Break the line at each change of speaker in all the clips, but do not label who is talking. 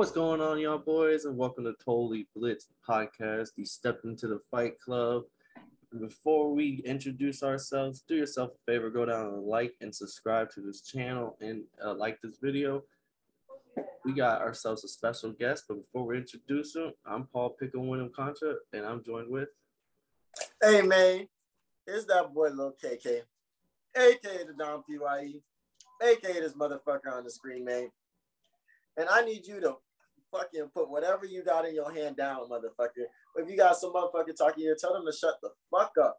What's going on, y'all boys, and welcome to Totally Blitz podcast. You stepped into the fight club. Before we introduce ourselves, do yourself a favor, go down and like and subscribe to this channel and uh, like this video. We got ourselves a special guest, but before we introduce him, I'm Paul Pickle Winham Contra, and I'm joined with.
Hey man, it's that boy Lil KK, aka the Don PYE, aka this motherfucker on the screen, man. And I need you to fucking put whatever you got in your hand down, motherfucker. If you got some motherfucker talking here, tell them to shut the fuck up.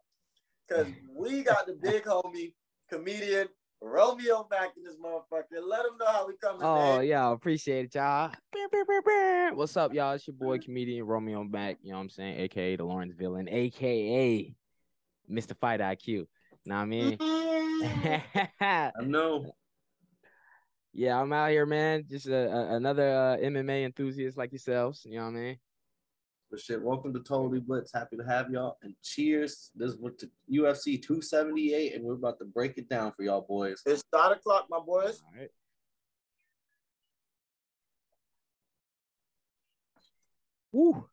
Cause we got the big homie, comedian, Romeo back in this motherfucker. Let him know how we coming.
Oh
man.
yeah, appreciate it, y'all. What's up, y'all? It's your boy comedian Romeo back. You know what I'm saying? AKA the Lawrence villain, AKA Mr. Fight IQ. Know what I mean?
I know.
Yeah, I'm out here, man. Just a, a, another uh, MMA enthusiast like yourselves. You know what I mean?
But shit, welcome to Totally Blitz. Happy to have y'all. And cheers. This is what to UFC 278, and we're about to break it down for y'all boys.
It's start o'clock, my boys.
All right. Woo.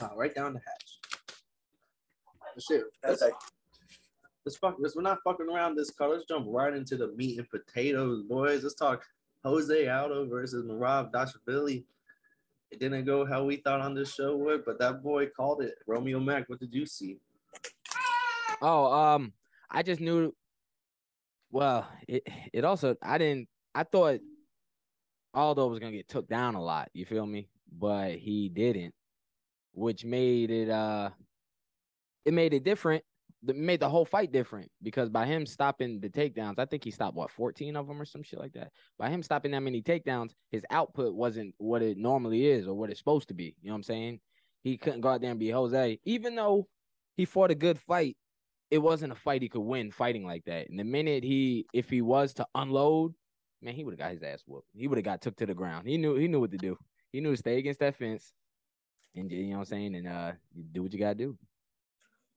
Uh, right down the hatch. But shit,
That's
let's,
like
let's fuck this. We're not fucking around this car. Let's jump right into the meat and potatoes, boys. Let's talk Jose Aldo versus Merab Dvalishvili. It didn't go how we thought on this show would, but that boy called it. Romeo Mac, what did you see?
Oh, um, I just knew. Well, it it also I didn't. I thought Aldo was gonna get took down a lot. You feel me? But he didn't, which made it uh, it made it different. Made the whole fight different because by him stopping the takedowns, I think he stopped what fourteen of them or some shit like that. By him stopping that many takedowns, his output wasn't what it normally is or what it's supposed to be. You know what I'm saying? He couldn't go out there and be Jose, even though he fought a good fight it wasn't a fight he could win fighting like that. And the minute he, if he was to unload, man, he would have got his ass whooped. He would have got took to the ground. He knew he knew what to do. He knew to stay against that fence, and you know what I'm saying, and uh, do what you gotta do.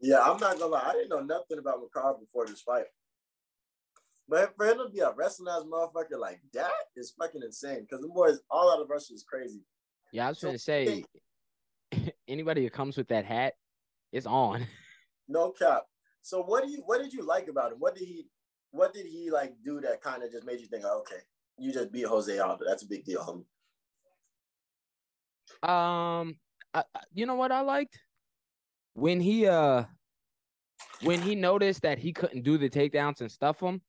Yeah, I'm not gonna lie. I didn't know nothing about McCarr before this fight. But for him to be a wrestling ass motherfucker like that is fucking insane. Because the boys all out of Russia is crazy.
Yeah, I was
So,
gonna say, anybody who comes with that hat, it's on.
No cap. So what do you what did you like about him? What did he what did he like do that kind of just made you think, oh, okay, you just beat Jose Aldo. That's a big deal, homie.
Um, I- you know what I liked when he uh when he noticed that he couldn't do the takedowns and stuff him.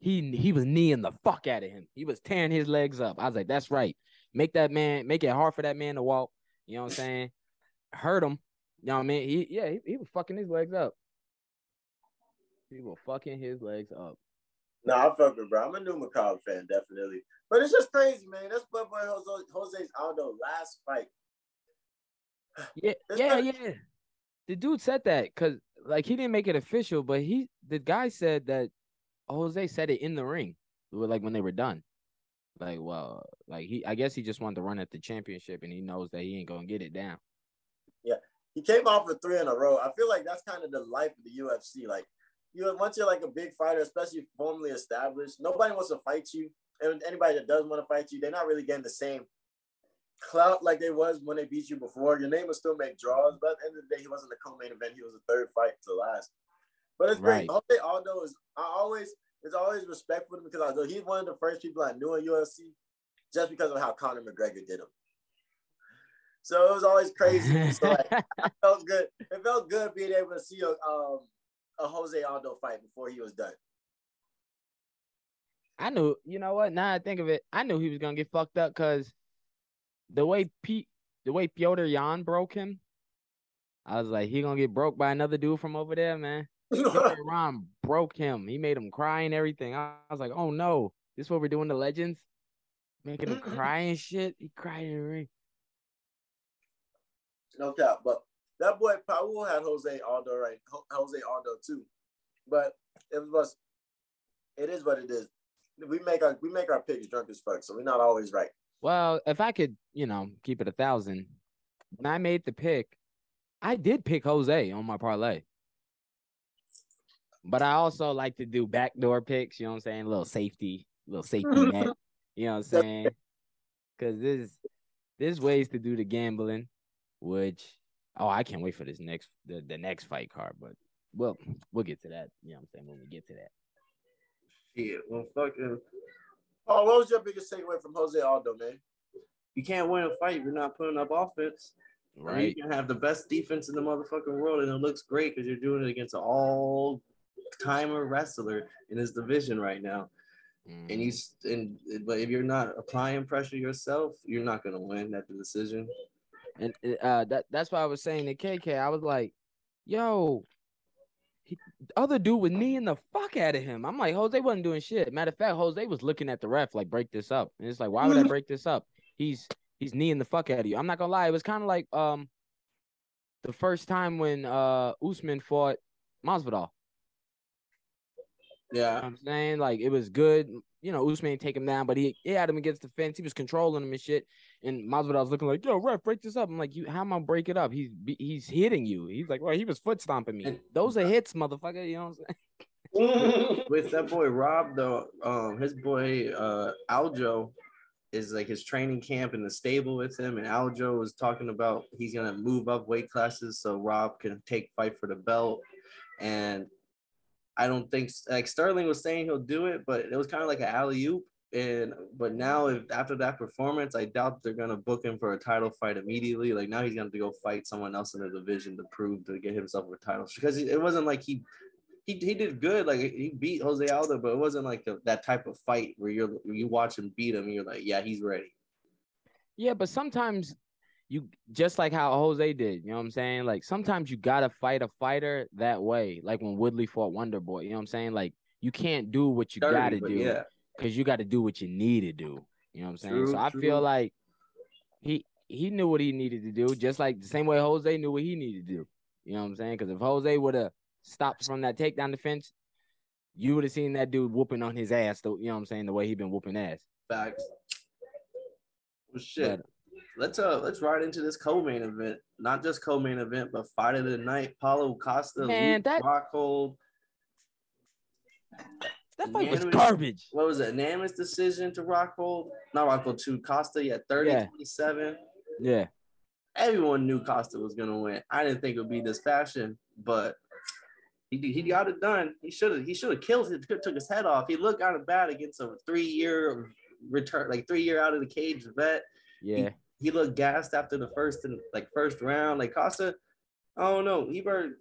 He he was kneeing the fuck out of him. He was tearing his legs up. I was like, that's right. Make that man make it hard for that man to walk. You know what I'm saying? Hurt him. You know what I mean? He yeah, he, he was fucking his legs up. He was fucking his legs up.
No, I fuck with bro. I'm a new McCall fan, definitely. But it's just crazy, man. That's what boy Jose, Jose's Aldo last fight.
Yeah,
It's
yeah, yeah. The dude said that because like he didn't make it official, but he the guy said that Jose said it in the ring, like when they were done. Like, well, like he, I guess he just wanted to run at the championship, and he knows that he ain't gonna get it down.
Yeah, he came off with three in a row. I feel like that's kind of the life of the UFC. Like you once you're like a big fighter, especially formally established, nobody wants to fight you. And anybody that does want to fight you, they're not really getting the same clout like they was when they beat you before. Your name will still make draws, but at the end of the day, he wasn't the co-main event. He was the third fight to last. But it's great.
Right.
Jose Aldo is I always it's always respect for him because although he's one of the first people I knew in UFC just because of how Conor McGregor did him. So it was always crazy. so like it felt good. It felt good being able to see a um a Jose Aldo fight before he was done.
I knew, you know what? Now I think of it, I knew he was gonna get fucked up because the way Pete, the way Petr Yan broke him, I was like, he gonna get broke by another dude from over there, man. Petr Yan broke him. He made him cry and everything. I, I was like, oh no, this what we're doing the legends, making him cry and shit. He cried in the ring.
no doubt, But that boy Paul had Jose Aldo right, Jose Aldo too. But it was, it is what it is. We make our we make our picks drunk as fuck, so we're not always right.
Well, if I could, you know, keep it a thousand, when I made the pick, I did pick Jose on my parlay. But I also like to do backdoor picks, you know what I'm saying? A little safety, little safety net. You know what I'm saying? Cause there's there's ways to do the gambling, which oh I can't wait for this next the, the next fight card, but well we'll get to that. You know what I'm saying when we get to that.
Yeah, well, fucking,
Oh, what was your biggest takeaway from Jose Aldo, man?
you can't win a fight if you're not putting up offense. Right.
Right.
You can have the best defense in the motherfucking world, and it looks great because you're doing it against an all timer wrestler in his division right now. And
Mhm.
you and but if you're not applying pressure yourself, you're not gonna win that decision.
And uh, that that's why I was saying to KK, I was like, yo, he, the other dude was kneeing the fuck out of him. I'm like, Jose wasn't doing shit. Matter of fact, Jose was looking at the ref like, break this up. And it's like, why would I break this up? He's he's kneeing the fuck out of you. I'm not gonna lie, it was kind of like um the first time when uh Usman fought Masvidal. You know
Yeah,
what I'm saying? Like it was good. You know, Usman didn't take him down, but he, he had him against the fence. He was controlling him and shit. And Masvidal was looking like, "Yo, ref, break this up." I'm like, "You, how am I gonna break it up? He's he's hitting you." He's like, "Well, he was foot stomping me."
And-
Those are hits, motherfucker. You know what I'm saying?
with that boy Rob though, um, his boy uh Aljo is like his training camp in the stable with him, and Aljo was talking about he's gonna move up weight classes so Rob can take fight for the belt, and I don't think like Sterling was saying he'll do it, but it was kind of like an alley oop. And but now if after that performance, I doubt they're gonna book him for a title fight immediately. Like now he's gonna to go fight someone else in the division to prove to get himself a title because it wasn't like he he, he did good. Like he beat Jose Aldo, but it wasn't like that type of fight where you're you watch him beat him and you're like, yeah, he's ready.
Yeah, but sometimes you just like how Jose did. You know what I'm saying? Like sometimes you gotta fight a fighter that way. Like when Woodley fought Wonder Boy. You know what I'm saying? Like you can't do what you
Dirty,
gotta do.
yeah,
because you got to do what you need to do. You know what I'm saying?
True,
so I
true.
feel like he he knew what he needed to do, just like the same way Jose knew what he needed to do. You know what I'm saying? Because if Jose would have stopped from that takedown defense, you would have seen that dude whooping on his ass. The, you know what I'm saying? The way he been whooping ass.
facts. Well, shit.
But-
let's uh let's ride into this co-main event. Not just co-main event, but fight of the night. Paulo Costa,
Man,
Luke
that-
Rockhold.
That fight was garbage.
What was it? Unanimous decision to Rockhold? Not Rockhold to Costa. Yeah, 30
Yeah.
27.
Yeah,
everyone knew Costa was gonna win. I didn't think it would be this fashion, but he he got it done. He should have he should have killed it. Took his head off. He looked kind of bad against a three year return, like three year out of the cage vet.
yeah.
He looked gassed after the first and like first round. Like Costa, I don't know. He burned.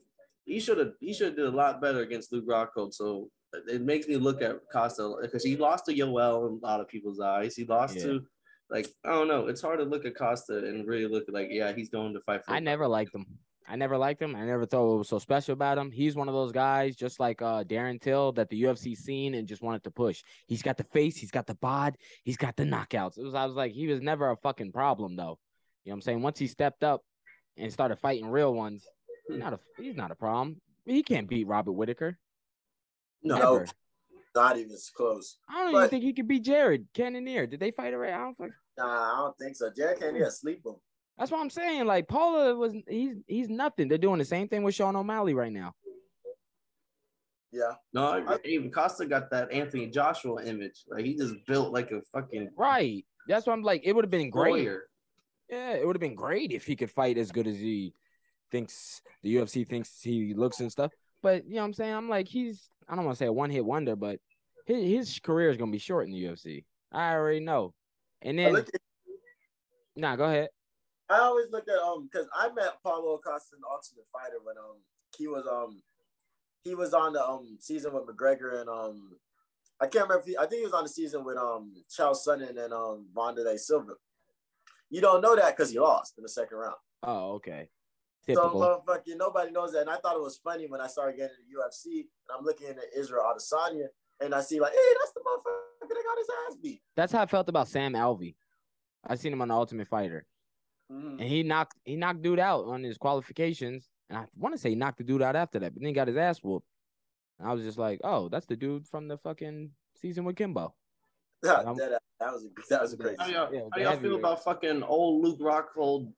He should have he should have did a lot better against Luke Rockhold. So it makes me look at Costa because he lost to Yoel in a lot of people's eyes. He lost
Yeah.
to like I don't know. It's hard to look at Costa and really look at like yeah he's going to fight for.
I never liked him. I never liked him. I never thought what was so special about him. He's one of those guys, just like uh, Darren Till, that the UFC seen and just wanted to push. He's got the face, he's got the bod, he's got the knockouts. It was, I was like, he was never a fucking problem though. You know what I'm saying? Once he stepped up and started fighting real ones, he's not a he's not a problem. He can't beat Robert Whitaker.
no.
No.
Ever.
Not even close.
I don't
But-
even think he could beat Jared Cannonier. Did they fight already? I don't fuck.
Nah, I don't think so. Jared Cannonier sleep him.
That's what I'm saying. Like Paula was he's he's nothing. They're doing the same thing with Sean O'Malley right now.
Yeah.
No, I- even Costa got that Anthony Joshua image. Like he just built like a fucking
Right. That's what I'm like. It would have been great.
warrior.
Yeah, it would have been great if he could fight as good as he thinks the UFC thinks he looks and stuff. But you know what I'm saying? I'm like, he's I don't want to say a one hit wonder, but his, his career is gonna be short in the UFC. I already know. And then
look at
nah, go ahead.
I always look at um because I met Paulo Costa in the Ultimate Fighter when um he was um he was on the um season with McGregor and um I can't remember if he, I think he was on the season with um Chael Sonnen and um Wanderlei Silva. You don't know that because he lost in the second round.
Oh, okay.
So motherfucking nobody knows that. And I thought it was funny when I started getting into UFC and I'm looking at Israel Adesanya and I see like, hey, that's the motherfucker that got his ass beat.
That's how I felt about Sam Alvey. I seen him on the Ultimate Fighter.
Mhm.
And he knocked he knocked dude out on his qualifications. And I want to say he knocked the dude out after that, but then he got his ass whooped. And I was just like, oh, that's the dude from the fucking season with Kimbo.
that,
I'm-
that, that was a, that was a crazy.
How y'all,
Yeah,
how y'all feel about fucking old Luke Rockhold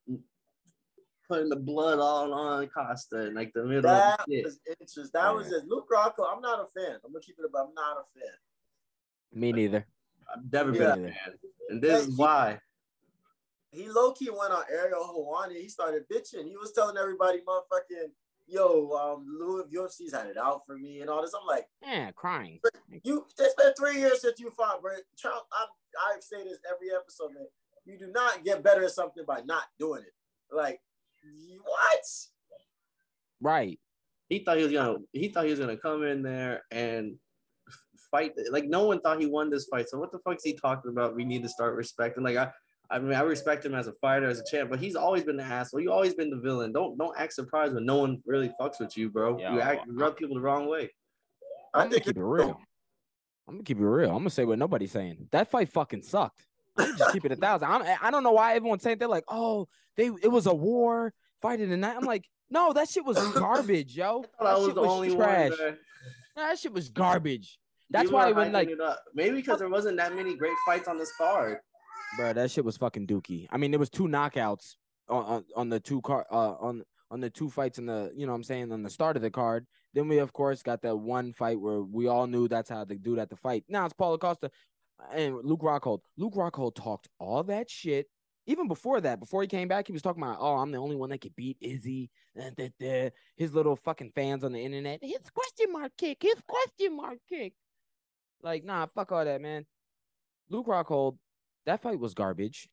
putting the blood all on Costa in like the middle
That
of the shit?
was interesting. That was just Luke Rockhold. I'm not a fan. I'm gonna keep it up. I'm not a fan.
Me neither.
I've never
Yeah.
been a fan. And this is
Yeah,
why.
He low key went on Ariel Helwani. He started bitching. He was telling everybody, motherfucking, yo, um, Louis UFC's had it out for me and all this. I'm like,
Yeah, crying.
you. It's been three years since you fought, bro. Trump. I'm, I say this every episode, man. You do not get better at something by not doing it. Like, what?
Right.
he thought he was gonna he thought he was gonna come in there and fight like no one thought he won this fight. So what the fuck is he talking about? We need to start respecting. Like I I mean I respect him as a fighter, as a champ, but he's always been the asshole. You always been the villain. Don't don't act surprised when no one really fucks with you, bro.
Yo,
you act you rub people the wrong way.
I
I'm gonna keep it real. I'm gonna keep it real. I'm gonna say what nobody's saying. That fight fucking sucked. I'm just keep it a thousand. I'm, I don't know why everyone's saying they're like, oh, they it was a war, fight of the night. I'm like, no, that shit was garbage, yo.
I thought I
That
was
shit
the
was
only
trash.
one.
That shit was garbage. That's
People
why
are
when
hyping
like,
it up. maybe because there wasn't that many great fights on this card.
Bro, that shit was fucking dookie. I mean, there was two knockouts on on, on the two car uh on on the two fights in the you know what I'm saying on the start of the card. Then we of course got that one fight where we all knew that's how the dude that to fight. Now it's Paulo Costa and Luke Rockhold. Luke Rockhold talked all that shit. Even before that, before he came back, he was talking about, oh, I'm the only one that could beat Izzy. da, da, da." His little fucking fans on the internet. His question mark kick. His question mark kick. Like, nah, fuck all that, man. Luke Rockhold, that fight was garbage.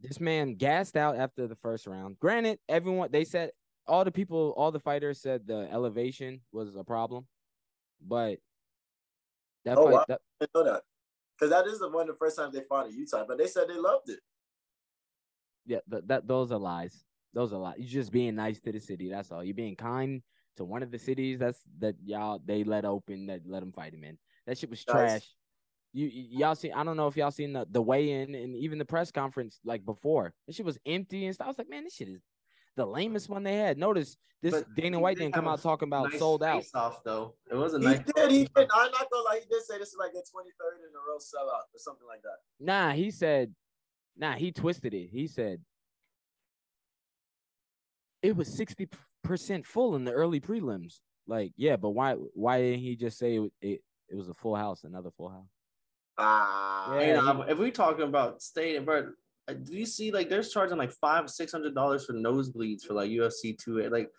This man gassed out after the first round. Granted, everyone they said all the people, all the fighters said the elevation was a problem, but that
Oh,
fight,
wow.
that,
I know that. Because that is the one of the first times they fought in Utah, but they said they loved it.
yeah, that, that those are lies. Those are lies. You're just being nice to the city. That's all. You're being kind to one of the cities that's that y'all they let open that let them fight him in. That shit was
Nice.
trash. You y'all see? I don't know if y'all seen the the weigh in and even the press conference like before. This shit was empty and stuff. I was like, man, this shit is the lamest one they had. Notice this
But
Dana White
did
didn't come out talking about
Nice
sold out.
face-off, though. It was a
He
nice.
did. He did. I'm not gonna lie. He did say this is like their 23rd in a row sellout or something like that.
Nah, he said, nah, he twisted it. He said it was 60% full in the early prelims. Like, yeah, but why why didn't he just say it, it, it was a full house, another full house?
Ah,
Yeah,
Hey,
he-
if we're talking about stadium, bro, uh, do you see like there's charging like five, six hundred dollars for nosebleeds for like UFC two? Like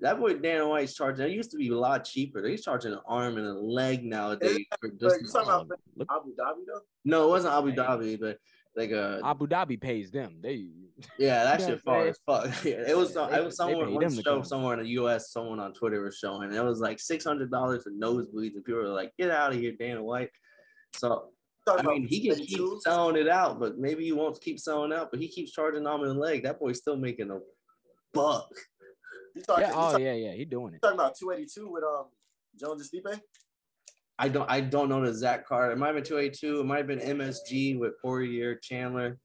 that boy Dan White's charging. It used to be a lot cheaper. He's charging an arm and a leg nowadays. For just,
you talking about
Oh,
Abu Dhabi though?
no, it wasn't Abu Dhabi, but like uh,
Abu Dhabi pays them. They
yeah, that
You
shit
what
far as fuck. Yeah, it was.
Yeah, they-
it was
they
somewhere one show somewhere in the U.S. Someone on Twitter was showing. It was like six hundred dollars for nosebleeds, and people were like, "Get out of here, Dan White." So I mean, he can keep
22?
selling it out, but maybe he won't keep selling out. But he keeps charging arm and leg. That boy's still making a buck.
You talking,
yeah, oh
talking,
yeah, yeah, he doing it.
talking about 282 with um Jones and Stipe?
I don't. I don't know the exact card. It might have been two eight two. It might have been MSG with Poirier, Chandler.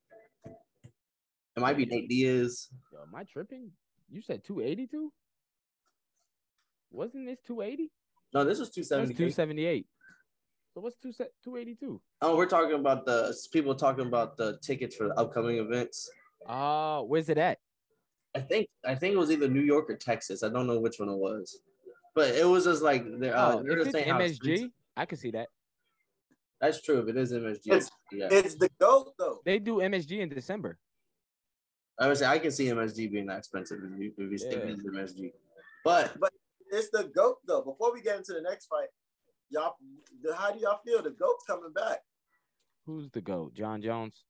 It might be Nate Diaz.
Yo, am I tripping? You said 282? Wasn't this 280?
No, this was two
That's
seventy.
278. So what's two set 282?
Oh, we're talking about the people talking about the tickets for the upcoming events.
Uh, where's it at?
I think I think it was either New York or Texas. I don't know which one it was, but it was just like they're, uh,
Oh,
they were
if it's
saying how
MSG, I can see that.
That's true. If it is MSG,
It's-
yeah.
It's the GOAT though.
They do MSG in December.
I would say I can see MSG being that expensive if, you, if, it's, if
Yeah.
it's MSG. But but
It's the GOAT though. Before we get into the next fight, y'all how do y'all feel? The GOAT's coming back.
Who's the GOAT? Jon Jones?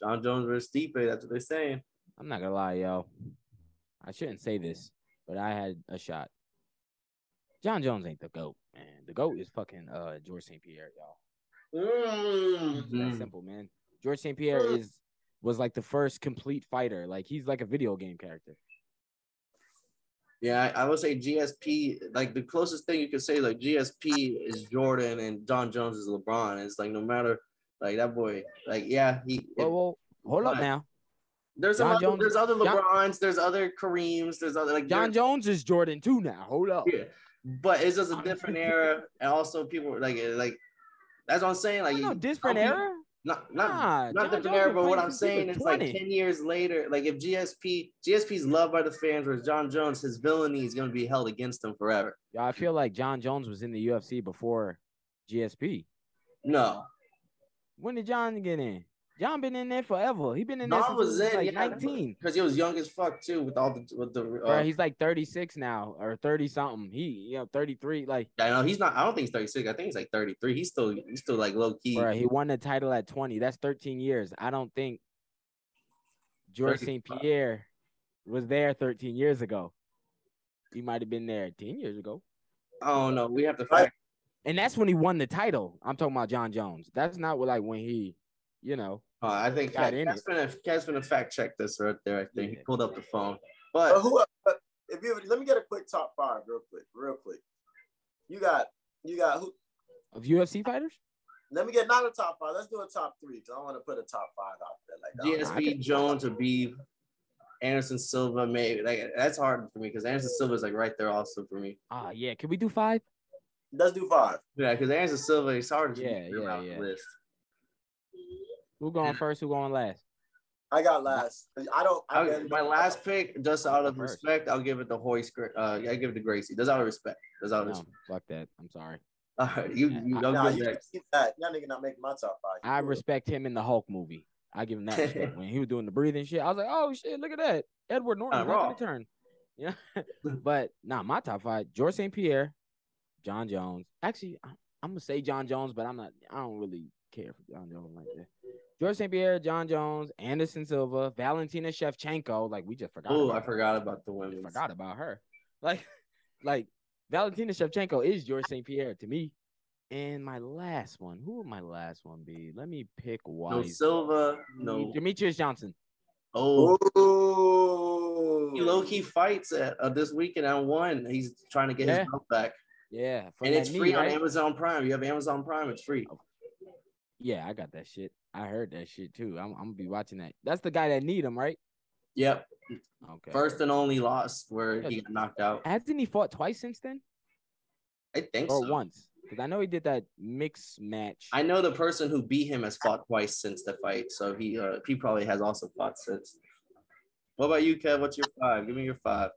Jon Jones versus Stipe, that's what they're saying.
I'm not gonna lie, yo. I shouldn't say this, but I had a shot. Jon Jones ain't the GOAT, man. The GOAT is fucking uh George St. Pierre, y'all.
Mm.
It's that
Mhm.
simple, man. George St. Pierre
Mm.
is was like the first complete fighter. Like he's like a video game character.
Yeah, I, I would say GSP. Like the closest thing you could say, like GSP is Jordan and Jon Jones is LeBron. It's like no matter, like that boy. Like yeah, he.
Well, well hold up now.
there's some
John
other,
Jones-
there's other
John-
LeBrons, there's other Kareems, there's other like Jon
Jones is Jordan too now. Hold up.
Yeah, but it's just a different era, and also people like like that's what I'm saying. Like
No, different era.
Not not
Nah,
not
John
different era, but what I'm saying is like 10 years later, like if GSP GSP's loved by the fans, whereas Jon Jones, his villainy is gonna be held against him forever.
Yeah, I feel like Jon Jones was in the UFC before GSP.
No,
When did John get in? John been in there forever. He been in there
John
since he
was
was
in
like
yeah,
19.
because he was young as fuck too with all the with the. Uh,
Bro, he's like 36 now or 30 something. He, you know, 33. Like,
I know he's not. I don't think he's thirty six. I think he's like thirty three. He's still he's still like low key.
bro, he won the title at 20. That's 13 years. I don't think George St. Pierre was there 13 years ago. He might have been there 10 years ago.
Oh don't. We have to fight.
And that's when he won the title. I'm talking about Jon Jones. That's not what like when he, you know.
Uh, I think
Got
Cat,
in
Cat's gonna Cat's gonna fact check this right there. I think he pulled up the phone,
But
but
who? But if you let me get a quick top five, real quick, real quick. You got, you got who?
Of UFC fighters?
Let me get not a top five. Let's do a top three because I want to put a top five out there. Like that.
GSP
I
Jones, Khabib, Anderson Silva, maybe like that's hard for me because Anderson Silva is like right there also for me.
Ah, yeah. Can we do five?
Let's do five.
Yeah, because Anderson Silva is hard to
Yeah, yeah,
out the
yeah.
list.
Who going first? Who going last?
I got last. I don't. I
I,
barely-
my last pick, just out of
First.
respect, I'll give it to Royce. Uh, yeah, I give it to Gracie. Just out of respect. Just out of
No,
respect.
fuck that. I'm sorry.
All right, you you
I-
go
Nah,
good
you that. That nigga not making my top five.
I respect him in the Hulk movie. I give him that respect. when he was doing the breathing shit, I was like, oh shit, look at that. Edward Norton
Not
making
wrong.
turn. Yeah. but nah, my top five, George St. Pierre, Jon Jones. Actually, I- I'm gonna say Jon Jones, but I'm not I don't really care for Jon Jones like that. George St. Pierre, Jon Jones, Anderson Silva, Valentina Shevchenko. Like we just forgot.
Oh,
about
I
her.
forgot about the
I
women.
forgot about her. Like, like Valentina Shevchenko is George St. Pierre to me. And my last one, who would my last one be? Let me pick
one.
No.
Silva, no.
Demetrious Johnson.
Oh,
Ooh.
he low key fights at uh, this weekend and won. He's trying to get
Yeah.
his belt back,
Yeah,
and
that
it's
knee,
free on
right?
Amazon Prime. You have Amazon Prime, it's free.
Yeah, I got that shit. I heard that shit too. I'm, I'm gonna be watching that. That's the guy that need him, right?
Yep,
Okay.
first and only loss where
Yeah.
he got knocked out.
hasn't he fought twice since then,
I think so.
or
so.
once? Because I know he did that mixed match.
I know the person who beat him has fought twice since the fight, so he uh, he probably has also fought since. What about you, Kev? What's your five? Give me your five.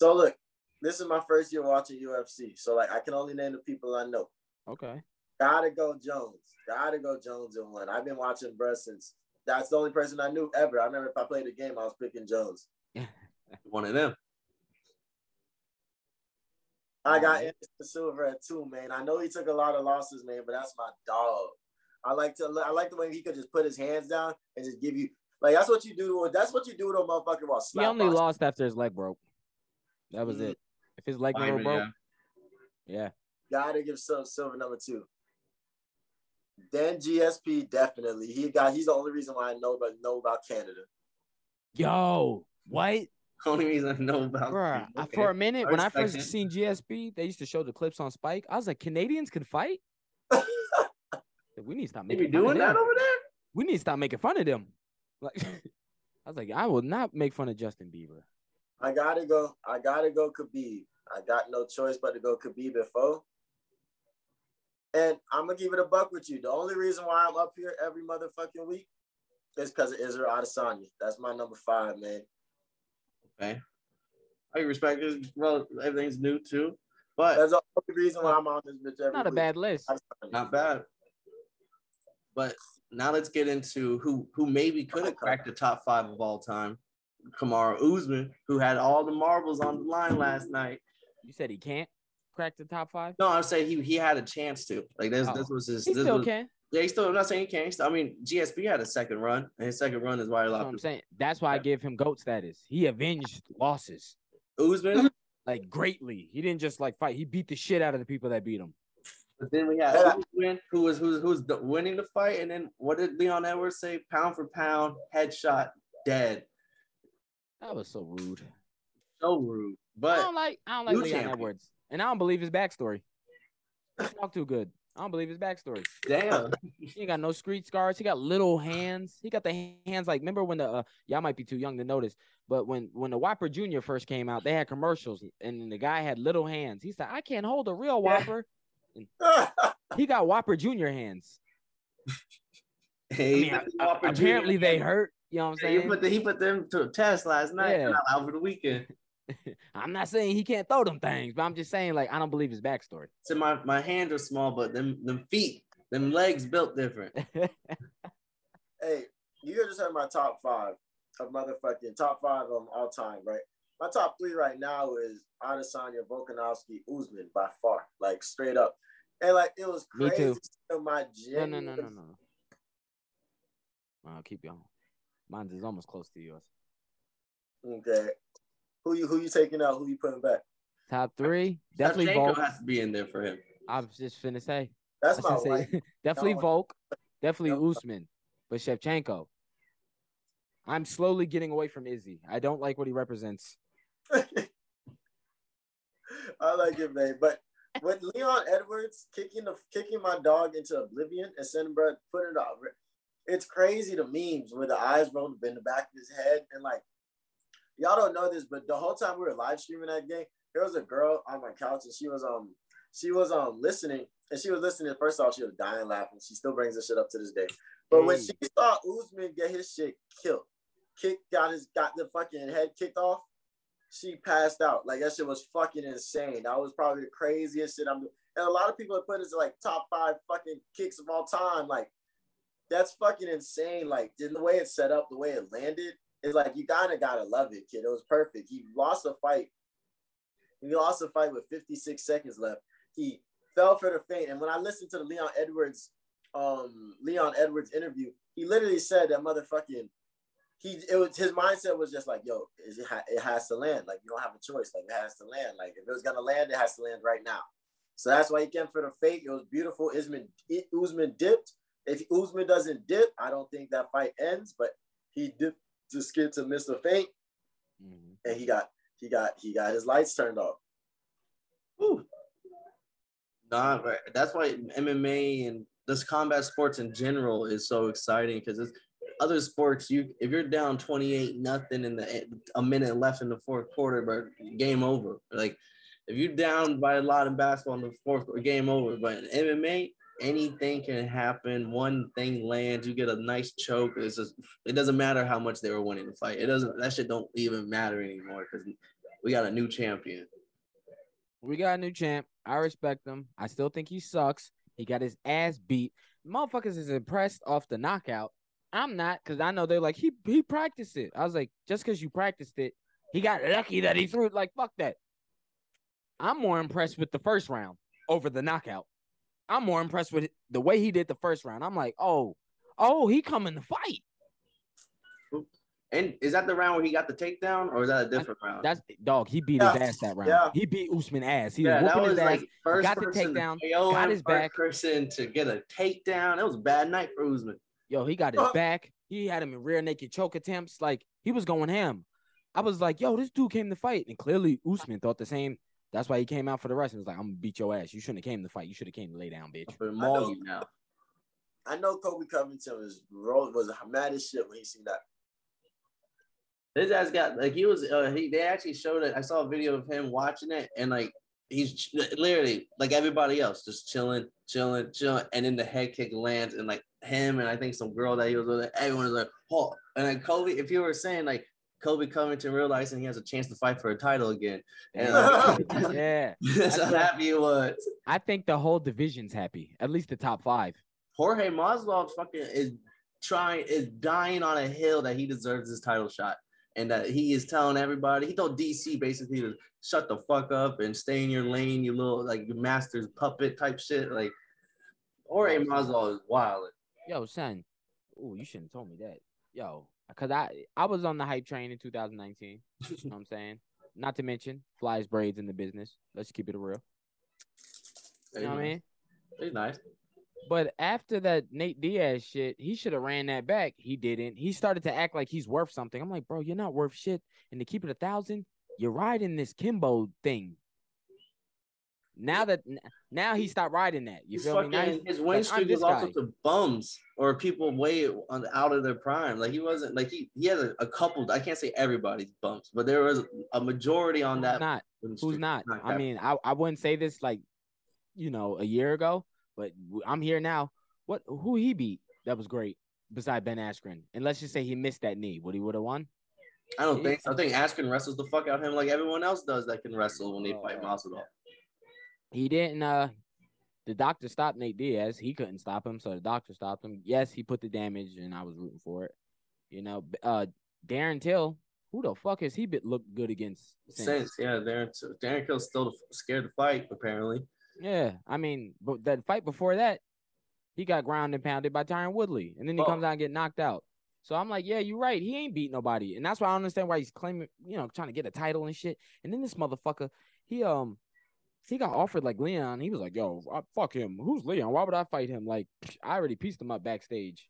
So look, this is my first year watching UFC. So like, I can only name the people I know.
okay.
Gotta go Jones. Gotta go Jones in one. I've been watching bruh since. That's the only person I knew ever. I remember if I played a game, I was picking Jones.
One of them.
I got
Alright.
Anderson Silva at two, man. I know he took a lot of losses, man, but that's my dog. I like to. I like the way he could just put his hands down and just give you like that's what you do. That's what you do to a motherfucker while
He only
boxing.
lost after his leg broke. That was
Mhm.
it. If his leg never broke,
yeah.
yeah.
Gotta give Sil- Silva number two. Then GSP definitely. He got. He's the only reason why I know about know about Canada.
Yo, what?
Only reason I know about.
Bruh. I-
Okay.
for a minute,
I
when I
respect
first
it.
seen GSP, they used to show the clips on Spike. I was like, Canadians can fight? we need to stop
They
making
be
fun of
doing that
them.
over there?
We need to stop making fun of them. Like, I was like, I will not make fun of Justin Bieber.
I gotta go. I gotta go Khabib. I got no choice but to go Khabib before. And I'm gonna give it a buck with you. The only reason why I'm up here every motherfucking week is because of Israel Adesanya. That's my number five, man.
Okay. I respect this. Well, everything's new too, but
That's the only reason why I'm on this bitch every week.
Not a
week.
bad list.
Adesanya.
not bad. But now let's get into who who maybe could have cracked the top five of all time. Kamaru Usman, who had all the marbles on the line last night.
You said he can't crack the top five?
No, I'm saying he he had a chance to. Like this, this
Oh.
was his.
He
this
still
was,
can.
Yeah, he still. I'm not saying he can't. I mean, GSP had a second run, and his second run is why a
That's
lot
what I'm saying. That's why I
Yeah.
give him GOAT status. He avenged losses
Usman. Mm-hmm.
like greatly. He didn't just like fight. He beat the shit out of the people that beat him.
But then we had Usman, who was who's who's the- winning the fight, and then what did Leon Edwards say? Pound for pound, headshot, dead.
That was so rude.
So rude. But I
don't like I don't like Leon
champion.
Edwards. And I don't believe his backstory. He talk too good. I don't believe his backstory.
damn,
He ain't got no street scars. He got little hands. He got the hands like remember when the uh, y'all might be too young to notice, but when when the Whopper Jr. first came out, they had commercials and the guy had little hands. He said, "I can't hold a real
Yeah.
Whopper." He got Whopper Jr. hands. I
hey,
mean,
he put the
a-
Whopper
apparently
Jr.
they hurt. You know what I'm
He
saying?
put the, he put them to a test last night.
Yeah.
They're not out for the weekend.
I'm not saying he can't throw them things, but I'm just saying like I don't believe his backstory.
So my, my hands are small, but them them feet, them legs built different.
hey, you just had my top five of motherfucking top five of all time, right? My top three right now is Adesanya, Volkanovski, Usman by far, like straight up. And like it was
Me
crazy.
too.
to My
No, no, no, no, no. I'll keep going. Mine's is almost close to yours.
Okay. Who you who you taking out? Who you putting back?
Top three, definitely
Shevchenko
Volk.
has to be in there for him.
I was just finna say.
That's my
was gonna
wife.
say definitely
No.
Volk, definitely
No.
Usman, but Shevchenko. I'm slowly getting away from Izzy. I don't like what he represents.
I like it, man. But with Leon Edwards kicking the kicking my dog into oblivion and sending bro putting it out, it's crazy the memes where the eyes rolled up in the back of his head and like y'all don't know this, but the whole time we were live streaming that game, there was a girl on my couch and she was um she was um listening and she was listening. First off, she was dying laughing. She still brings this shit up to this day. But when she saw Usman get his shit killed, kick got his got the fucking head kicked off, she passed out. Like that shit was fucking insane. That was probably the craziest shit I'm doing. And a lot of people have put it like top five fucking kicks of all time. Like that's fucking insane. Like in the way it's set up, the way it landed, it's like you kinda gotta love it, kid. It was perfect. He lost a fight. He lost a fight with 56 seconds left. He fell for the feint. And when I listened to the Leon Edwards, um, Leon Edwards interview, he literally said that motherfucking he it was his mindset was just like, yo, it, ha- it has to land. Like you don't have a choice. Like it has to land. Like if it was gonna land, it has to land right now. So that's why he came for the fake. It was beautiful. Usman Usman dipped. If Usman doesn't dip, I don't think that fight ends. But he dipped to skid to the feint,
Mhm.
and he got he got he got his lights turned off.
Whew. Nah, but that's why MMA and this combat sports in general is so exciting because it's other sports. You if you're down twenty eight nothing in the a minute left in the fourth quarter, but game over. Like if you're down by a lot in basketball in the fourth quarter, game over. But in MMA, anything can happen. One thing lands, you get a nice choke. It's just it doesn't matter how much they were winning the fight. It doesn't that shit don't even matter anymore because we got a new champion.
We got a new champ. I respect him. I still think he sucks. He got his ass beat. Motherfuckers is impressed off the knockout. I'm not, because I know they're like, he he practiced it. I was like, just because you practiced it, he got lucky that he threw it. Like, fuck that. I'm more impressed with the first round over the knockout. I'm more impressed with the way he did the first round. I'm like, oh, oh, he coming to fight.
And is that the round where he got the takedown, or is that a different round?
That's dog. He beat
Yeah,
his ass that round.
yeah.
He beat Usman ass. He
yeah,
was whooping
was
his ass.
like first
got the takedown,
to KO
got his back.
person to get a takedown. It was a bad night for Usman.
Yo, he got his back. He had him in rear naked choke attempts. Like he was going ham. I was like, yo, this dude came to fight. And clearly Usman thought the same. That's why he came out for the rest and was like, I'm gonna beat your ass. You shouldn't have came to fight. You should have came to lay down, bitch.
For
know.
maul you now.
I know Colby Covington was roll was mad as shit when he seen that.
His ass got like he was. Uh, he they actually showed it. I saw a video of him watching it, and like he's literally like everybody else, just chilling, chilling, chilling, and then the head kick lands, and like him and I think some girl that he was with, everyone was like, oh, and then Colby. If you were saying like Colby Covington realizing he has a chance to fight for a title again, and uh, like,
yeah.
that's how happy he was.
I think the whole division's happy. At least the top five.
Jorge Masvidal fucking is trying is dying on a hill that he deserves his title shot. And that he is telling everybody, he told DC basically to shut the fuck up and stay in your lane, you little like your master's puppet type shit. Like Jorge Masvidal is wild.
Yo, son. Oh, you shouldn't have told me that. Yo, because I I was on the hype train in 2019. you know what I'm saying? Not to mention flies braids in the business. Let's keep it real. You know what I mean?
He's nice.
But after that Nate Diaz shit, he should have ran that back. He didn't. He started to act like he's worth something. I'm like, bro, you're not worth shit. And to keep it a thousand, you're riding this Kimbo thing. Now that now he stopped riding that. You
He's
feel me? Now
fucking,
he's-
his win streak was also to bums or people way on, out of their prime. Like he wasn't like he he had a, a couple. I can't say everybody's bumps, but there was a majority on that.
not? Who's
streak.
not? I mean, I, I wouldn't say this like, you know, a year ago, but I'm here now. What who he beat that was great beside Ben Askren? And let's just say he missed that knee. Would he would have won?
I don't think so. I think Askren wrestles the fuck out of him like everyone else does that can wrestle when they fight
Uh,
Masvidal.
He didn't. Uh, the doctor stopped Nate Diaz. He couldn't stop him, so the doctor stopped him. Yes, he put the damage, and I was rooting for it. You know, uh, Darren Till, who the fuck has he been looked good against? Since?
Since yeah, Darren Darren Till's still scared to fight apparently.
Yeah, I mean, but that fight before that, he got ground and pounded by Tyron Woodley, and then he
Oh.
comes out and get knocked out. So I'm like, yeah, you're right. He ain't beat nobody, and that's why I don't understand why he's claiming, you know, trying to get a title and shit. And then this motherfucker, he um, he got offered like Leon. He was like, yo, uh, fuck him. Who's Leon? Why would I fight him? Like, I already pieced him up backstage.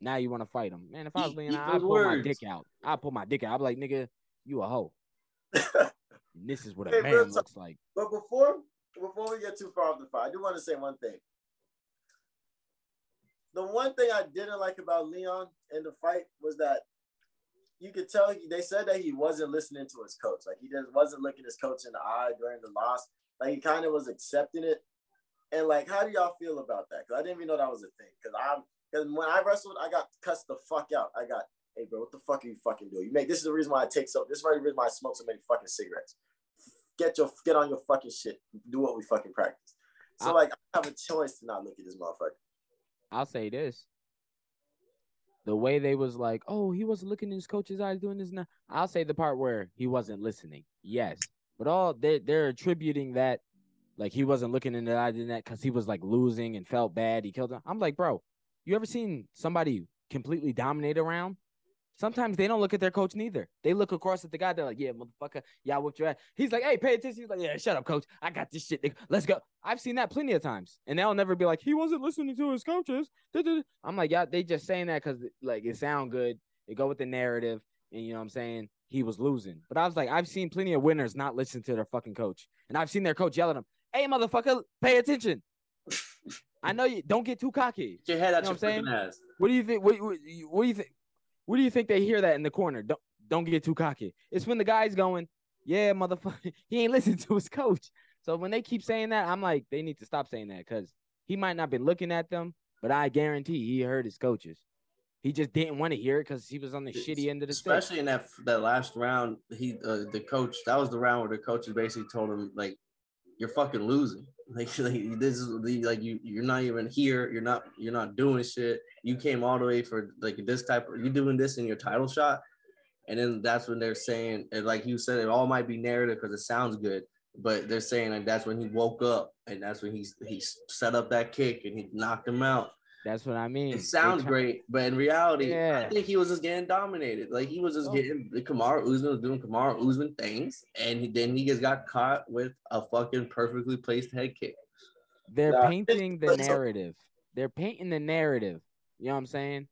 Now you want to fight him, man? If I was Leon, I'd
those
pull my dick out. I'd pull my dick out. I'd be like, nigga, you a hoe. And this is what a
Hey,
man
real talk.
looks like.
But before before we get too far off the fire, I do want to say one thing. The one thing I didn't like about Leon in the fight was that you could tell they said that he wasn't listening to his coach. Like he just wasn't looking his coach in the eye during the loss. Like he kind of was accepting it. And like, how do y'all feel about that? Because I didn't even know that was a thing. Because I'm because when I wrestled, I got cussed the fuck out. I got, hey bro, what the fuck are you fucking doing? You make this is the reason why I take so this is the reason why I smoke so many fucking cigarettes. Get your get on your fucking shit. Do what we fucking practice. So like I have a choice to not look at this motherfucker.
I'll say this. The way they was like, oh, he wasn't looking in his coach's eyes doing this now. I'll say the part where he wasn't listening. Yes. But all they they're attributing that like he wasn't looking in the eye doing that because he was like losing and felt bad. He killed him. I'm like, bro, you ever seen somebody completely dominate around? Sometimes they don't look at their coach neither. They look across at the guy. They're like, "Yeah, motherfucker, y'all whipped your ass." He's like, "Hey, pay attention." He's like, "Yeah, shut up, coach. I got this shit. nigga. Let's go." I've seen that plenty of times, and they'll never be like, "He wasn't listening to his coaches." I'm like, "Yeah, they just saying that because like it sound good. They go with the narrative, and you know what I'm saying." He was losing, but I was like, I've seen plenty of winners not listen to their fucking coach, and I've seen their coach yell at them, "Hey, motherfucker, pay attention." I know you don't get too cocky.
Get your head out
You know
your
what I'm saying?
freaking ass.
What do you think? What, what, what do you think? What do you think they hear that in the corner? Don't don't get too cocky. It's when the guy's going, yeah, motherfucker, he ain't listening to his coach. So when they keep saying that, I'm like, they need to stop saying that because he might not been looking at them, but I guarantee he heard his coaches. He just didn't want to hear it because he was on the shitty end of the stick.
Especially in that that last round, he uh, the coach that was the round where the coaches basically told him like, "You're fucking losing. Like, like this is like you you're not even here. You're not you're not doing shit. You came all the way for like this type of you doing this in your title shot." And then that's when they're saying, and like you said, it all might be narrative because it sounds good, but they're saying like that's when he woke up and that's when he he set up that kick and he knocked him out.
That's what I mean.
It sounds great, but in reality,
Yeah.
I think he was just getting dominated. Like he was just
Oh.
getting the Kamaru Usman was doing Kamaru Usman things, and he- then he just got caught with a fucking perfectly placed head kick.
They're painting the narrative. They're painting the narrative. You know what I'm saying?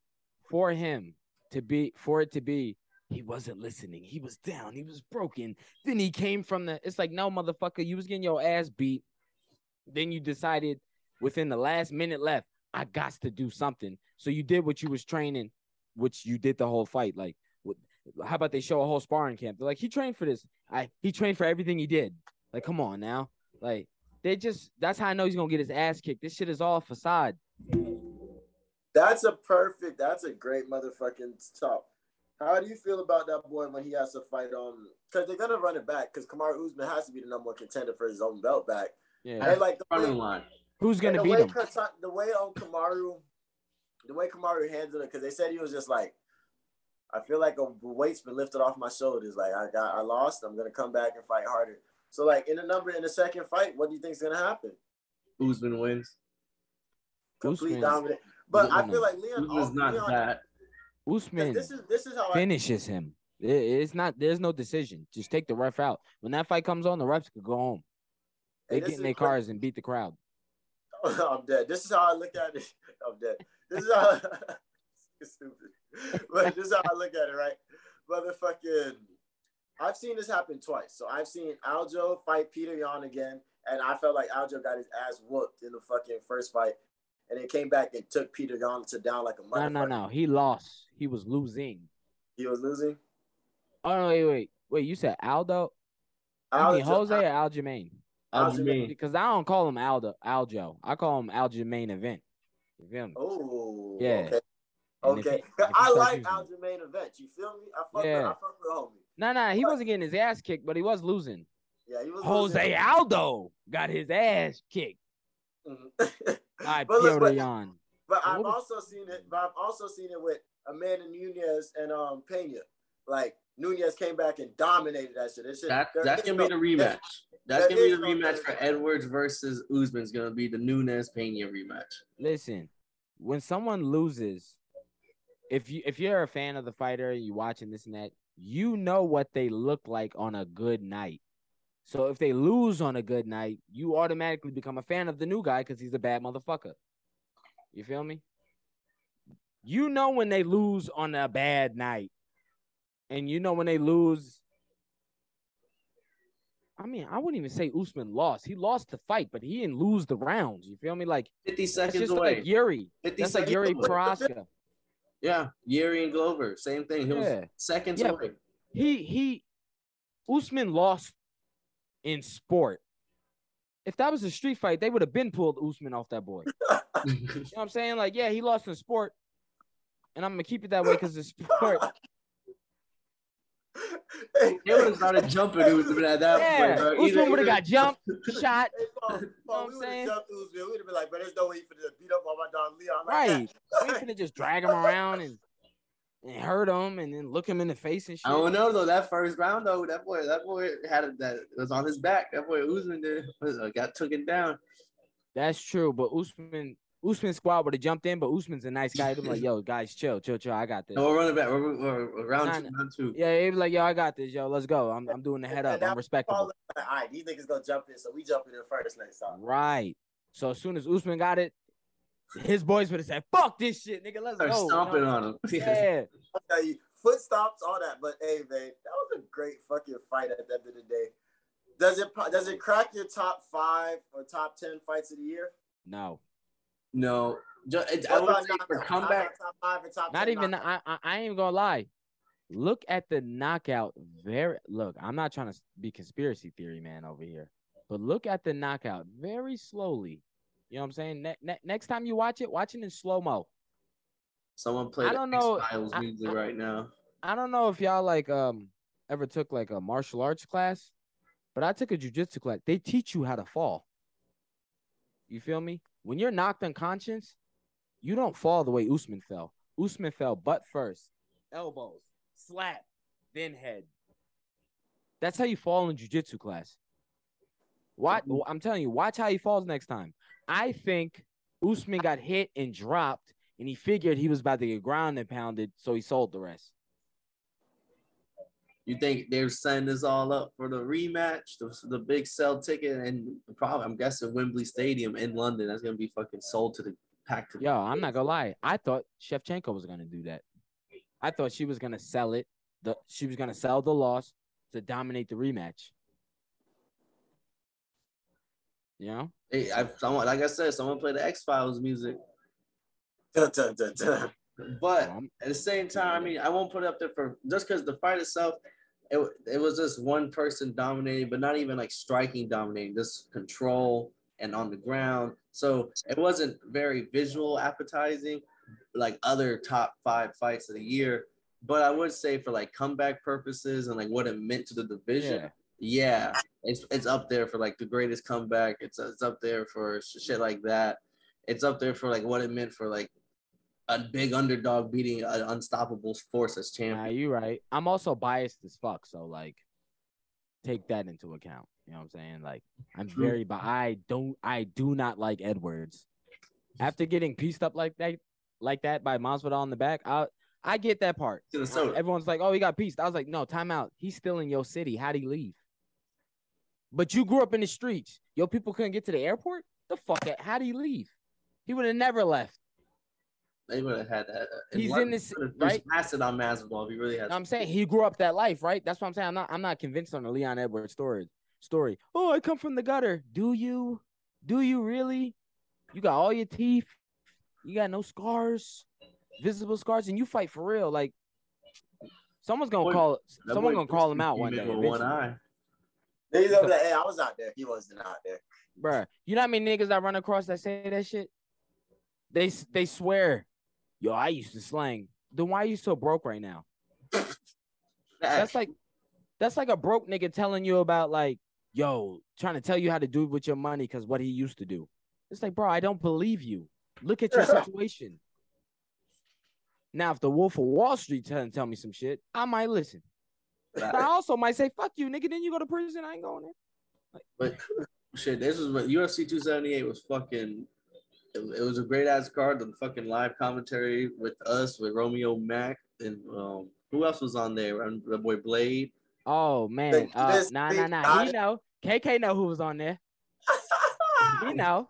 For him to be, for it to be, he wasn't listening. He was down. He was broken. Then he came from the. It's like no motherfucker. You was getting your ass beat. Then you decided within the last minute left, I got to do something. So you did what you was training, which you did the whole fight. Like, how about they show a whole sparring camp? They're like, he trained for this. I he trained for everything he did. Like, come on now. Like, they just that's how I know he's gonna get his ass kicked. This shit is all facade.
That's a perfect. That's a great motherfucking stop. How do you feel about that boy when he has to fight on? Because they're gonna run it back. Because Kamaru Usman has to be the number one contender for his own belt back.
Yeah.
And like the
Front of line.
Who's gonna
the
beat
way
him?
Kata- the way on Kamaru, the way Kamaru handled it, because they said he was just like, I feel like a weight's been lifted off my shoulders. Like I got, I lost. I'm gonna come back and fight harder. So like in the number in the second fight, what do you think's gonna happen?
Usman wins.
Complete
Usman's-
dominant. But I feel like Leon.
Usman's not
Leon
that.
'cause
Usman
This is this is how I
finishes him. It- it's not. There's no decision. Just take the ref out. When that fight comes on, the refs could go home. They get in their
cra-
cars and beat the crowd.
I'm dead. This is how I look at it. I'm dead. This is how it's stupid. But this is how I look at it, right? Motherfucking I've seen this happen twice. So I've seen Aljo fight Peter Yan again, and I felt like Aljo got his ass whooped in the fucking first fight, and then came back and took Peter Yan to down like a motherfucker.
no, no. No. He lost. He was losing.
He was losing.
Oh no, wait, wait, wait. You said Aldo? I mean
Aljo-
Jose or Aljamain?
Aljamain.
Because I don't call him Aldo Aljo. I call him Aljamain event. You feel me?
Oh,
Yeah.
Okay.
And if
Okay.
he- he
I like. Aljamain event. You feel me? I fuck
Yeah.
with I fuck with homie.
No, no, he wasn't getting his ass kicked, but he was losing.
Yeah, he was
Jose
losing.
Aldo got his ass kicked
Mhm.
by
But look, but-
Yan.
But I've also seen it. But I've also seen it with Amanda Nunes and um Pena. Like Nunes came back and dominated that shit. That
That, that's gonna be
no-
the rematch. That's
there
gonna be
is
the
no
rematch for. Edwards versus Usman. It's gonna be the Nunes Pena rematch.
Listen, when someone loses, if you if you're a fan of the fighter, you watching this and that, you know what they look like on a good night. So if they lose on a good night, you automatically become a fan of the new guy because he's a bad motherfucker. You feel me? You know when they lose on a bad night, and you know when they lose. I mean, I wouldn't even say Usman lost. He lost the fight, but he didn't lose the rounds. You feel me? Like
50 seconds
just
away.
like Yuri.
50
That's like Yuri
away.
Prochazka.
Yeah, Yuri and Glover, same thing. He
Yeah.
was seconds
Yeah.
away.
He he Usman lost in sport. If that was a street fight, they would have been pulled Usman off that boy. You know what I'm saying? Like, yeah, he lost in sport. And I'm gonna keep it that way because it's sport.
Hey,
They would have started jumping Usman at that
Yeah,
point. bro.
Usman would have got jumped, shot.
Hey, Paul,
what
Paul,
I'm
we would have
saying?
jumped Usman. We'd have been like, but there's no way for to beat up on my dog Leon like
Right.
that.
We finna just drag him around and, and hurt him and then look him in the face and shit.
I don't know though. That first round though, that boy, that boy had it. That was on his back. That boy Usman did uh, got taken down.
That's true, but Usman Usman squad would have jumped in, but Usman's a nice guy. He'd be like, yo, guys, chill, chill, chill. I got this.
No, we're running back. We're, we're, we're round
Nah,
two, round two.
Yeah, he'd be like, yo, I got this, yo. Let's go. I'm I'm doing the head up. I'm
was
respectable.
All right, these niggas gonna jump in, so we jumping in first next time.
Right. So as soon as Usman got it, his boys would have said, "Fuck this shit, nigga. Let's
Start
go." You
stomping
know?
on him.
Yeah.
I'll tell you, foot stops, all that. But hey, man, that was a great fucking fight at the end of the day. Does it does it crack your top five or top ten fights of the year?
No,
No, ju- it, I would
about
say for comeback.
Top five or top
not
10
even.
knockout?
I, I I ain't even gonna lie. Look at the knockout. Very look. I'm not trying to be conspiracy theory man over here, but look at the knockout very slowly. You know what I'm saying? Ne- ne- next time you watch it, watch it in slow mo.
Someone played
I don't know.
X-Files
I-
music
I-
right now.
I don't know if y'all like um ever took like a martial arts class, but I took a jujitsu class. They teach you how to fall. You feel me? When you're knocked unconscious, you don't fall the way Usman fell. Usman fell butt first, elbows, slap, then head. That's how you fall in jujitsu class. What I'm telling you, watch how he falls next time. I think Usman got hit and dropped, and he figured he was about to get ground and pounded, so he sold the rest.
You think they're setting this all up for the rematch, the, the big sell ticket, and probably I'm guessing Wembley Stadium in London. That's gonna be fucking sold to the packed. to the-
Yo, I'm not gonna lie. I thought Shevchenko was gonna do that. I thought she was gonna sell it. The she was gonna sell the loss to dominate the rematch. You know?
Hey, I, someone, like I said, someone play the X Files music.
Dun, dun, dun, dun.
But at the same time, I mean, I won't put it up there for just because the fight itself, it, it was just one person dominating, but not even like striking dominating, just control and on the ground. So it wasn't very visual appetizing like other top five fights of the year. But I would say for like comeback purposes and like what it meant to the division,
yeah.
yeah, it's it's up there for like the greatest comeback. It's it's up there for shit like that. It's up there for like what it meant for like a big underdog beating an unstoppable force as champion.
Nah, you right. I'm also biased as fuck, so like take that into account. You know what I'm saying? Like I'm
True.
very but I don't I do not like Edwards. After getting pieced up like that like that by Masvidal on the back, I I get that part.
To the soda.
Everyone's like, "Oh, he got pieced." I was like, "No, time out. He's still in your city. How'd he leave?" But you grew up in the streets. Yo, people couldn't get to the airport. The fuck? How'd he leave? He would have never left.
They would have had that. uh,
He's in this-
Could've just
right?
Passed it on Masvidal if he really had.
I'm saying he grew up that life, right? That's what I'm saying. I'm not. I'm not convinced on the Leon Edwards story. Story. Oh, I come from the gutter. Do you? Do you really? You got all your teeth. You got no scars, visible scars, and you fight for real. Like someone's gonna
Boy,
call.
That
Someone gonna call him out one day.
One
eventually.
eye.
He's over there. Hey, I was out there. He wasn't out there.
Bruh, you know how many niggas I run across that say that shit? They they swear, yo, I used to slang. Then why are you so broke right now? That's like that's like a broke nigga telling you about like, yo, trying to tell you how to do it with your money because what he used to do. It's like, bro, I don't believe you. Look at your situation. Now, if the Wolf of Wall Street tell, tell me some shit, I might listen. But I also might say, "Fuck you, nigga." Then you go to prison. I ain't going there.
But shit, this was what UFC 278 was fucking. It, it was a great ass card. The fucking live commentary with us, with Romeo Mack, and um, who else was on there? And the boy Blade.
Oh man,
Hey,
uh,
this
nah,
big
nah, nah.
guy-
He know. KK know who was on there. He know.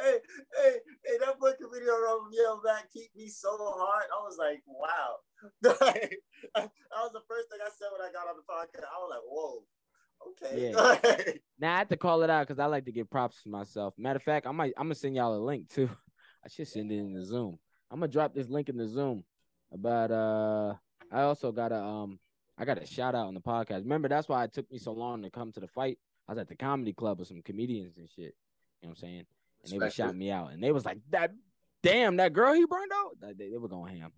hey, hey, hey, that fucking video Romeo back keep me so hard. I was like, wow. that was the first thing I said when I got on the podcast. I was like, whoa. Okay.
Now I have to call it out because I like to give props to myself. Matter of fact, I might I'm gonna send y'all a link too. I should send it in the Zoom. I'm gonna drop this link in the Zoom. But uh I also got a um I got a shout out on the podcast. Remember that's why it took me so long to come to the fight. I was at the comedy club with some comedians and shit. You know what I'm saying? And they were shouting me out. And they was like, that damn, that girl he burned out. They, they were going ham.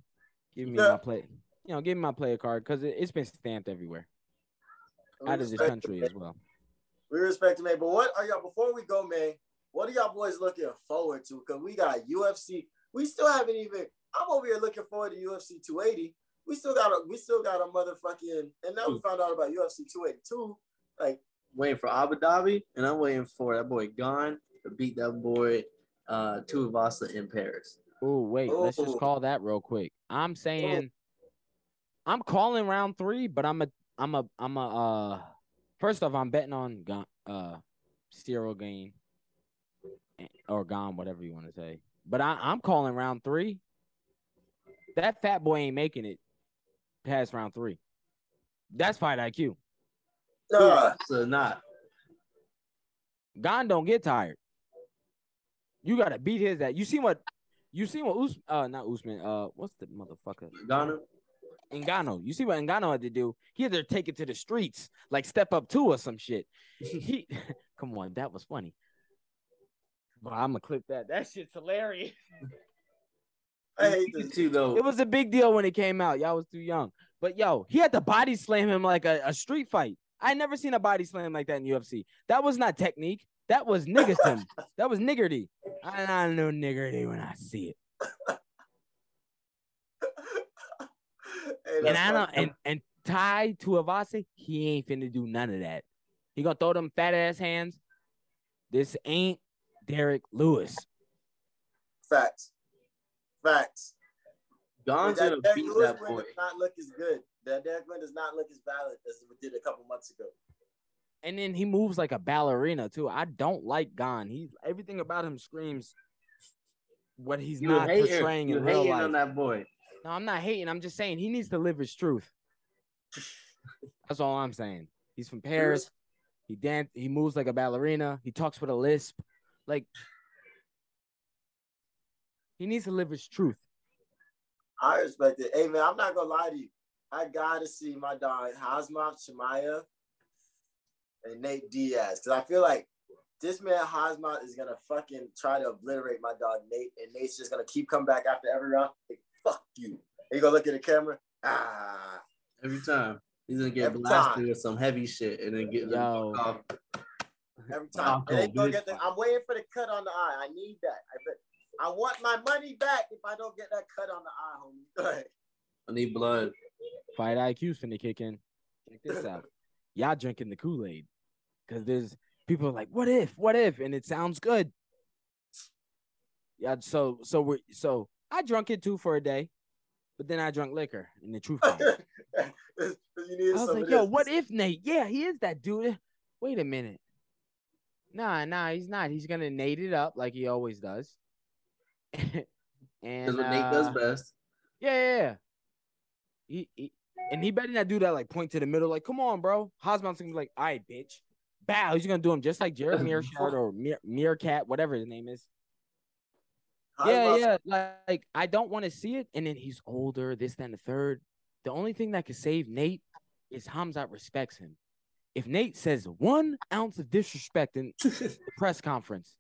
Give me
Yeah.
my play, you know, give me my player card because it, it's been stamped everywhere.
We
Out of this country
it,
as well.
We respect it, man. But what are y'all before we go, man? What are y'all boys looking forward to? Because we got UFC. We still haven't even. I'm over here looking forward to UFC 280. We still got a. We still got a motherfucking. And now we found out about UFC 282. Like
Waiting for Abu Dhabi, and I'm waiting for that boy Gane to beat that boy uh Tuivasa in Paris.
Oh wait, let's just
Oh.
call that real quick. I'm saying, I'm calling round three, but I'm a, I'm a, I'm a. Uh, first off, I'm betting on Gon, uh, Ciryl Gane, or Gone, whatever you want to say. But I, I'm calling round three. That fat boy ain't making it past round three. That's fight IQ.
nah,
So not.
Gon don't get tired. You gotta beat his that. You see what? You see what? Us, uh, not Usman. Uh, what's the motherfucker?
Ghana.
Ngannou. You see what Ngannou had to do? He had to take it to the streets, like step up two or some shit. He, come on, that was funny. But I'm gonna clip that. That shit's hilarious.
I hate
You
this.
too though.
It was a big deal when it came out. Y'all was too young. But yo, he had to body slam him like a, a street fight. I never seen a body slam like that in UFC. That was not technique. That was niggerton. that was niggerty. I, I know niggerty when I see it.
Hey,
And I know,
funny.
and and Tai Tuivasa, he ain't finna do none of that. He gonna throw them fat ass hands. This ain't Derrick Lewis.
facts, facts.
Gon's
that
gonna
Derrick
beat
Lewis
that boy.
does not look as good. That Derrick win does not look as valid as it did a couple months ago.
And then he moves like a ballerina too. I don't like Gon. He everything about him screams what he's
You
not
hating,
portraying
you
in real
hating
life.
on that boy.
No, I'm not hating. I'm just saying he needs to live his truth. That's all I'm saying. He's from Paris. He dance. He moves like a ballerina. He talks with a lisp. Like he needs to live his truth.
I respect it. Hey man, I'm not gonna lie to you. I gotta see my dog Hamzat Chimaev and Nate Diaz because I feel like this man Hamzat is gonna fucking try to obliterate my dog Nate, and Nate's just gonna keep coming back after every round. Like, fuck you. And you gonna look at the camera. Ah,
Every time. He's gonna get
Every
blasted
time.
with some heavy shit and then get
Yo.
off.
every time.
Taco,
And they go get the, I'm waiting for the cut on the eye. I need that. I bet. I want my money back if I don't get that cut on the eye, homie.
I need blood.
Fight IQ's finna kick in. Check this out. Y'all drinking the Kool Aid because there's people are like, "What if? What if?" and it sounds good. Yeah. So so we are so I drunk it too for a day, but then I drank liquor, and the truth
you need
I was like, yo, what if Nate? Yeah, he is that dude. Wait a minute. Nah, nah, he's not. He's gonna Nate it up like he always does. and
That's what Nate does
uh,
best.
Yeah, yeah, yeah. He, he and he better not do that. Like point to the middle. Like, come on, bro. Hosmond's gonna be like, all right, bitch. Bow. He's gonna do him just like Jared Mearshart or Meerkat, whatever his name is. Yeah, yeah. Like, like, I don't want to see it. And then he's older, this, then the third. The only thing that can save Nate is Hamzat respects him. If Nate says one ounce of disrespect in the press conference,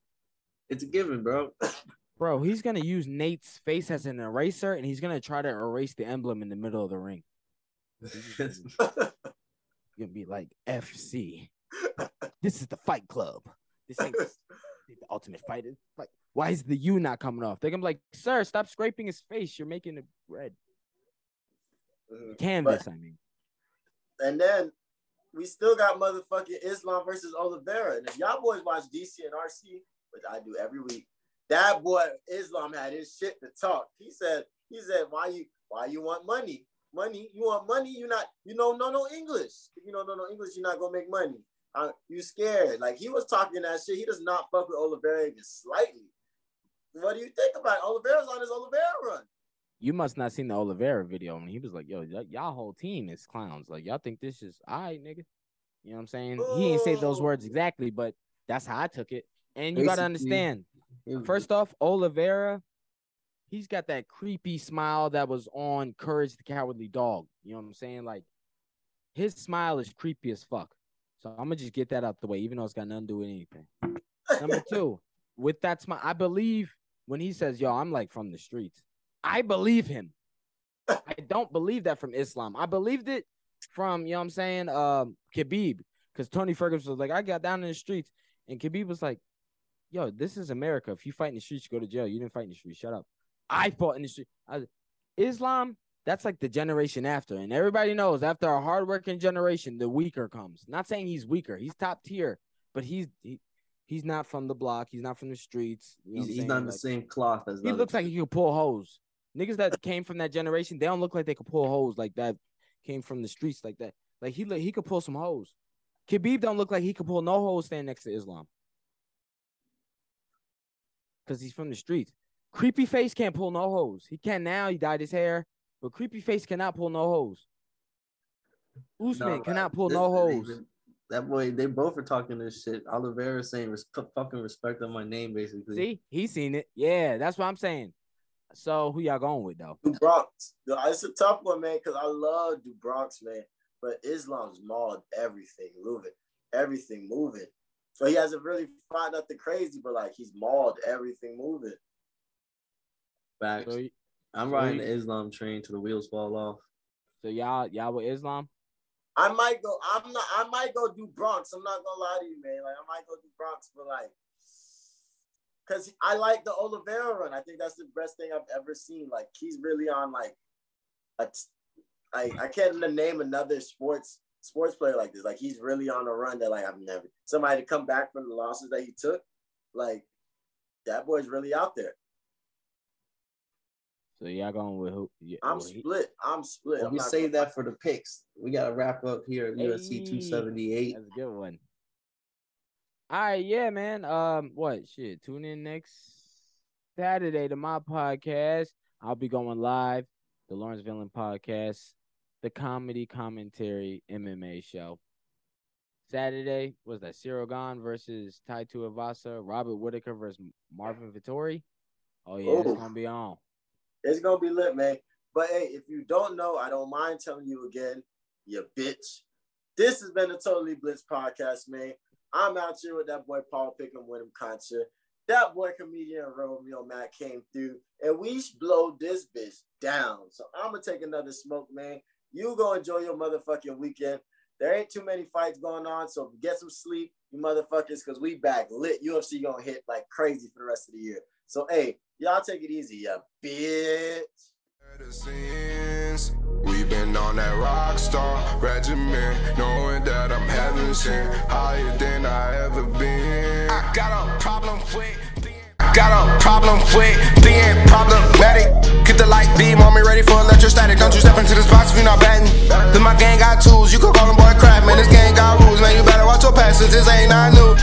it's a given, bro.
bro, he's gonna use Nate's face as an eraser and he's gonna try to erase the emblem in the middle of the ring. He's gonna be like FC. This is the fight club. This ain't the ultimate fighter. Like, Why is the U not coming off? They're gonna be like, sir, stop scraping his face. You're making it red.
Mhm.
Canvas, I mean.
And then we still got motherfucking Islam versus Oliveira. And if y'all boys watch DC and RC, which I do every week, that boy Islam had his shit to talk. He said, he said, why you why you want money? Money, you want money, you not, you know, no, no English. If you don't know no English, you're not gonna make money. Uh, you scared. Like he was talking that shit. He does not fuck with Oliveira even slightly. What do you think about it? Oliveira's on his Oliveira run.
You must not seen the Oliveira video when he was like, "Yo, y- y'all whole team is clowns. Like y'all think this is all right, nigga." You know what I'm saying? He didn't say those words exactly, but that's how I took it. And you gotta understand. First off, Oliveira, he's got that creepy smile that was on Courage the Cowardly Dog. You know what I'm saying? Like his smile is creepy as fuck. So I'm gonna just get that out the way, even though it's got nothing to do with anything. Number two, with that smile, I believe when he says, "Yo, I'm like from the streets," I believe him. I don't believe that from Islam. I believed it from you know what I'm saying, um, Khabib, because Tony Ferguson was like, "I got down in the streets," and Khabib was like, "Yo, this is America. If you fight in the streets, you go to jail. You didn't fight in the streets. Shut up." I fought in the street. I, Islam, that's like the generation after, and everybody knows after a hardworking generation, the weaker comes. Not saying he's weaker. He's top tier, but he's he, he's not from the block. He's not from the streets. You know
he's, he's not in the same cloth as
he looks like he could pull hose. Niggas that came from that generation, they don't look like they could pull hose like that. Came from the streets like that. Like he look, he could pull some hose. Khabib don't look like he could pull no hose standing next to Islam. Cause he's from the streets. Creepy face can't pull no hose. He can now. He dyed his hair, but creepy face cannot pull no hose. Usman
No,
cannot pull
this-
no hose.
Even- That boy, they both are talking this shit. Oliveira saying res- fucking respect on my name, basically.
See, he seen it. Yeah, that's what I'm saying. So who y'all going with though?
do Bronx. It's a tough one, man, because I love do Bronx, man. But Islam's mauled everything moving, everything moving. So he hasn't really fought nothing crazy, but like he's mauled everything moving.
Facts.
So, y-
I'm
so
riding the Islam train till the wheels fall off.
so y'all y'all with Islam?
I might go. I'm not. I might go do Bronx. I'm not gonna lie to you, man. Like I might go do Bronx, but like, cause I like the Oliveira run. I think that's the best thing I've ever seen. Like he's really on like, a t- I I can't name another sports sports player like this. Like he's really on a run that like I've never somebody to come back from the losses that he took. Like that boy's really out there.
So y'all going with who? Yeah,
I'm
well, he-
split. I'm split.
Well,
I'm
we save that for the picks. We gotta wrap up here at UFC
Hey.
278.
That's a good one. All right, yeah, man. Um, what shit? Tune in next Saturday to my podcast. I'll be going live, the Lawrence Villain podcast, the comedy commentary MMA show. Saturday was that Ciryl Gane versus Tai Tuivasa, Robert Whitaker versus Marvin Vettori. Oh yeah, it's gonna be on.
It's gonna be lit, man. But hey, if you don't know, I don't mind telling you again, you bitch. This has been the Totally Blitz podcast, man. I'm out here with that boy Paul Pickham, him Concha. That boy comedian Romeo Matt came through, and we blow this bitch down. So I'm gonna take another smoke, man. You go enjoy your motherfucking weekend. There ain't too many fights going on, so get some sleep, you motherfuckers, because we back lit. UFC gonna hit like crazy for the rest of the year. So hey, y'all take it easy, ya bitch.
Been on that rock star regimen, knowing that I'm heaven sent, higher than I ever been. I got a problem with. Got a problem with being problematic. Get the light beam on me, ready for electrostatic. Don't you step into this box if you're not batting. Then my gang got tools, you can call them boy crap, man. This gang got rules, man. You better watch your passes, this ain't not new.